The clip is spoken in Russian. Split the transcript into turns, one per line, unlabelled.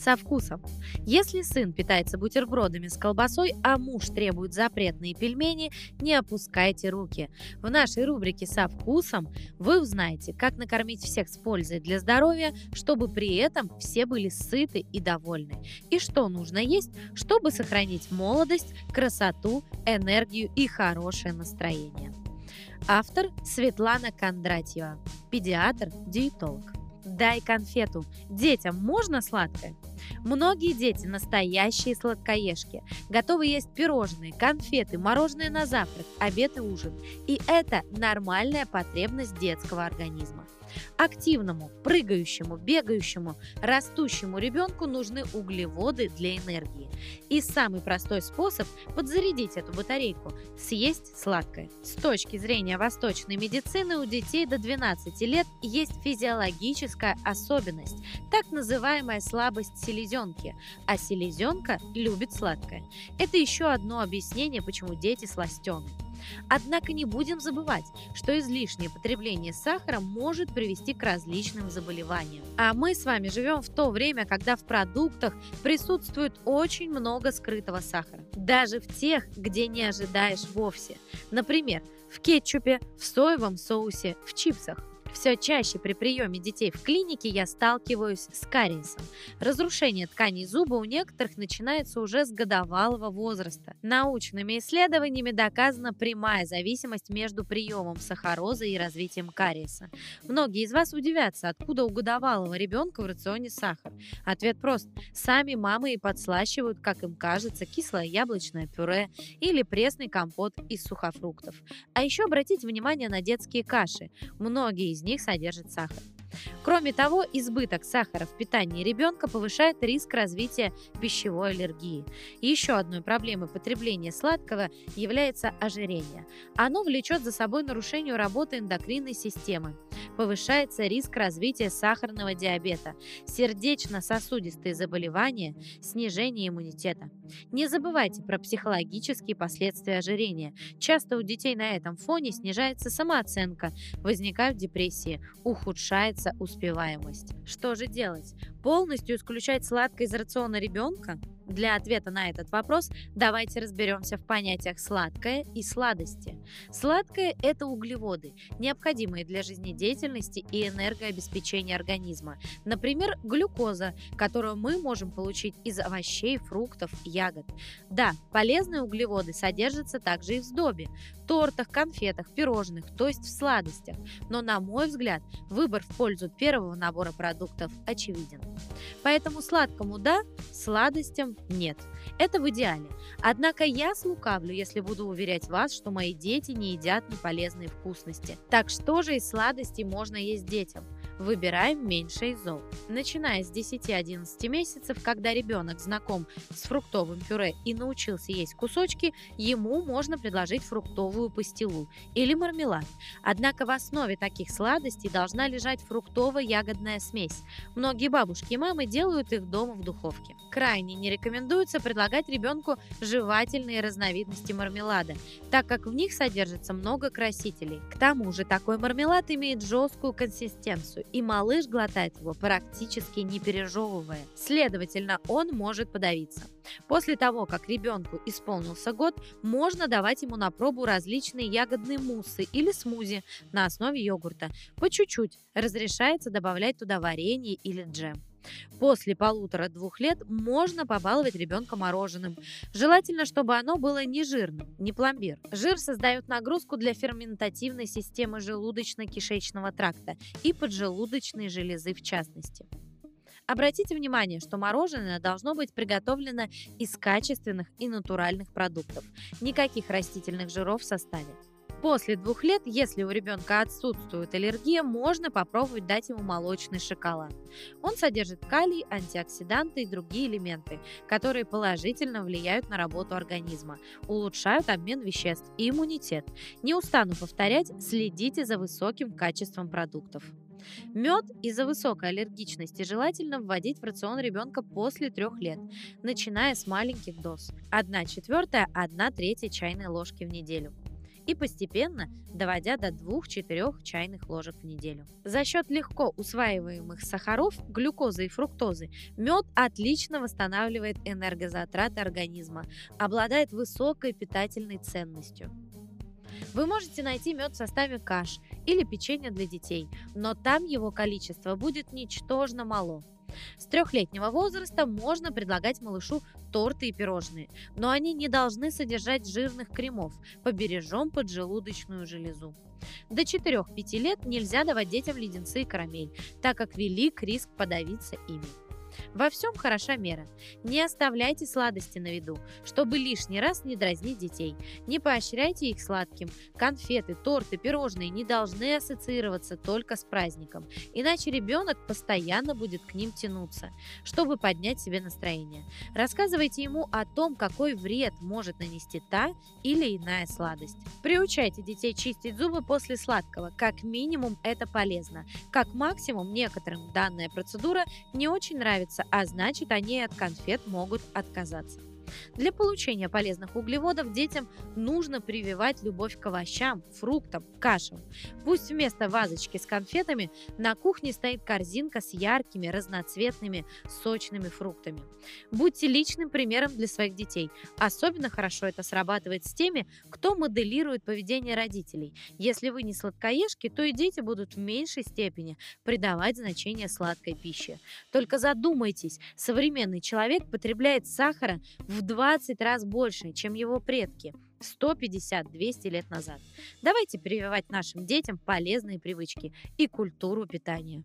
со вкусом. Если сын питается бутербродами с колбасой, а муж требует запретные пельмени, не опускайте руки. В нашей рубрике «Со вкусом» вы узнаете, как накормить всех с пользой для здоровья, чтобы при этом все были сыты и довольны. И что нужно есть, чтобы сохранить молодость, красоту, энергию и хорошее настроение. Автор Светлана Кондратьева, педиатр, диетолог. Дай конфету. Детям можно сладкое? Многие дети настоящие сладкоежки, готовы есть пирожные, конфеты, мороженое на завтрак, обед и ужин. И это нормальная потребность детского организма. Активному, прыгающему, бегающему, растущему ребенку нужны углеводы для энергии. И самый простой способ подзарядить эту батарейку – съесть сладкое. С точки зрения восточной медицины у детей до 12 лет есть физиологическая особенность, так называемая слабость селезенки, а селезенка любит сладкое. Это еще одно объяснение, почему дети сластены. Однако не будем забывать, что излишнее потребление сахара может привести к различным заболеваниям. А мы с вами живем в то время, когда в продуктах присутствует очень много скрытого сахара. Даже в тех, где не ожидаешь вовсе. Например, в кетчупе, в соевом соусе, в чипсах. Все чаще при приеме детей в клинике я сталкиваюсь с кариесом. Разрушение тканей зуба у некоторых начинается уже с годовалого возраста. Научными исследованиями доказана прямая зависимость между приемом сахароза и развитием кариеса. Многие из вас удивятся, откуда у годовалого ребенка в рационе сахар. Ответ прост. Сами мамы и подслащивают, как им кажется, кислое яблочное пюре или пресный компот из сухофруктов. А еще обратите внимание на детские каши. Многие из из них содержит сахар. Кроме того, избыток сахара в питании ребенка повышает риск развития пищевой аллергии. еще одной проблемой потребления сладкого является ожирение. Оно влечет за собой нарушение работы эндокринной системы повышается риск развития сахарного диабета, сердечно-сосудистые заболевания, снижение иммунитета. Не забывайте про психологические последствия ожирения. Часто у детей на этом фоне снижается самооценка, возникают депрессии, ухудшается успеваемость. Что же делать? Полностью исключать сладкое из рациона ребенка? Для ответа на этот вопрос давайте разберемся в понятиях сладкое и сладости. Сладкое – это углеводы, необходимые для жизнедеятельности и энергообеспечения организма. Например, глюкоза, которую мы можем получить из овощей, фруктов, ягод. Да, полезные углеводы содержатся также и в сдобе тортах, конфетах, пирожных, то есть в сладостях. Но, на мой взгляд, выбор в пользу первого набора продуктов очевиден. Поэтому сладкому да, сладостям нет. Это в идеале. Однако я слукавлю, если буду уверять вас, что мои дети не едят неполезные вкусности. Так что же из сладостей можно есть детям? Выбираем меньше из зол. Начиная с 10-11 месяцев, когда ребенок знаком с фруктовым пюре и научился есть кусочки, ему можно предложить фруктовую пастилу или мармелад. Однако в основе таких сладостей должна лежать фруктово-ягодная смесь. Многие бабушки и мамы делают их дома в духовке. Крайне не рекомендуется предлагать ребенку жевательные разновидности мармелада, так как в них содержится много красителей. К тому же такой мармелад имеет жесткую консистенцию и малыш глотает его практически не пережевывая. Следовательно, он может подавиться. После того, как ребенку исполнился год, можно давать ему на пробу различные ягодные муссы или смузи на основе йогурта. По чуть-чуть разрешается добавлять туда варенье или джем. После полутора-двух лет можно побаловать ребенка мороженым. Желательно, чтобы оно было не жирным, не пломбир. Жир создает нагрузку для ферментативной системы желудочно-кишечного тракта и поджелудочной железы в частности. Обратите внимание, что мороженое должно быть приготовлено из качественных и натуральных продуктов. Никаких растительных жиров в составе. После двух лет, если у ребенка отсутствует аллергия, можно попробовать дать ему молочный шоколад. Он содержит калий, антиоксиданты и другие элементы, которые положительно влияют на работу организма, улучшают обмен веществ и иммунитет. Не устану повторять, следите за высоким качеством продуктов. Мед из-за высокой аллергичности желательно вводить в рацион ребенка после трех лет, начиная с маленьких доз. 1 четвертая, 1 третья чайной ложки в неделю. И постепенно доводя до 2-4 чайных ложек в неделю. За счет легко усваиваемых сахаров, глюкозы и фруктозы, мед отлично восстанавливает энергозатраты организма, обладает высокой питательной ценностью. Вы можете найти мед в составе каш или печенья для детей, но там его количество будет ничтожно мало. С трехлетнего возраста можно предлагать малышу торты и пирожные, но они не должны содержать жирных кремов, побережем поджелудочную железу. До 4-5 лет нельзя давать детям леденцы и карамель, так как велик риск подавиться ими. Во всем хороша мера. Не оставляйте сладости на виду, чтобы лишний раз не дразнить детей. Не поощряйте их сладким. Конфеты, торты, пирожные не должны ассоциироваться только с праздником, иначе ребенок постоянно будет к ним тянуться, чтобы поднять себе настроение. Рассказывайте ему о том, какой вред может нанести та или иная сладость. Приучайте детей чистить зубы после сладкого. Как минимум это полезно. Как максимум некоторым данная процедура не очень нравится, нравится, а значит они от конфет могут отказаться. Для получения полезных углеводов детям нужно прививать любовь к овощам, фруктам, кашам. Пусть вместо вазочки с конфетами на кухне стоит корзинка с яркими, разноцветными, сочными фруктами. Будьте личным примером для своих детей. Особенно хорошо это срабатывает с теми, кто моделирует поведение родителей. Если вы не сладкоежки, то и дети будут в меньшей степени придавать значение сладкой пище. Только задумайтесь, современный человек потребляет сахара в в 20 раз больше, чем его предки 150-200 лет назад. Давайте прививать нашим детям полезные привычки и культуру питания.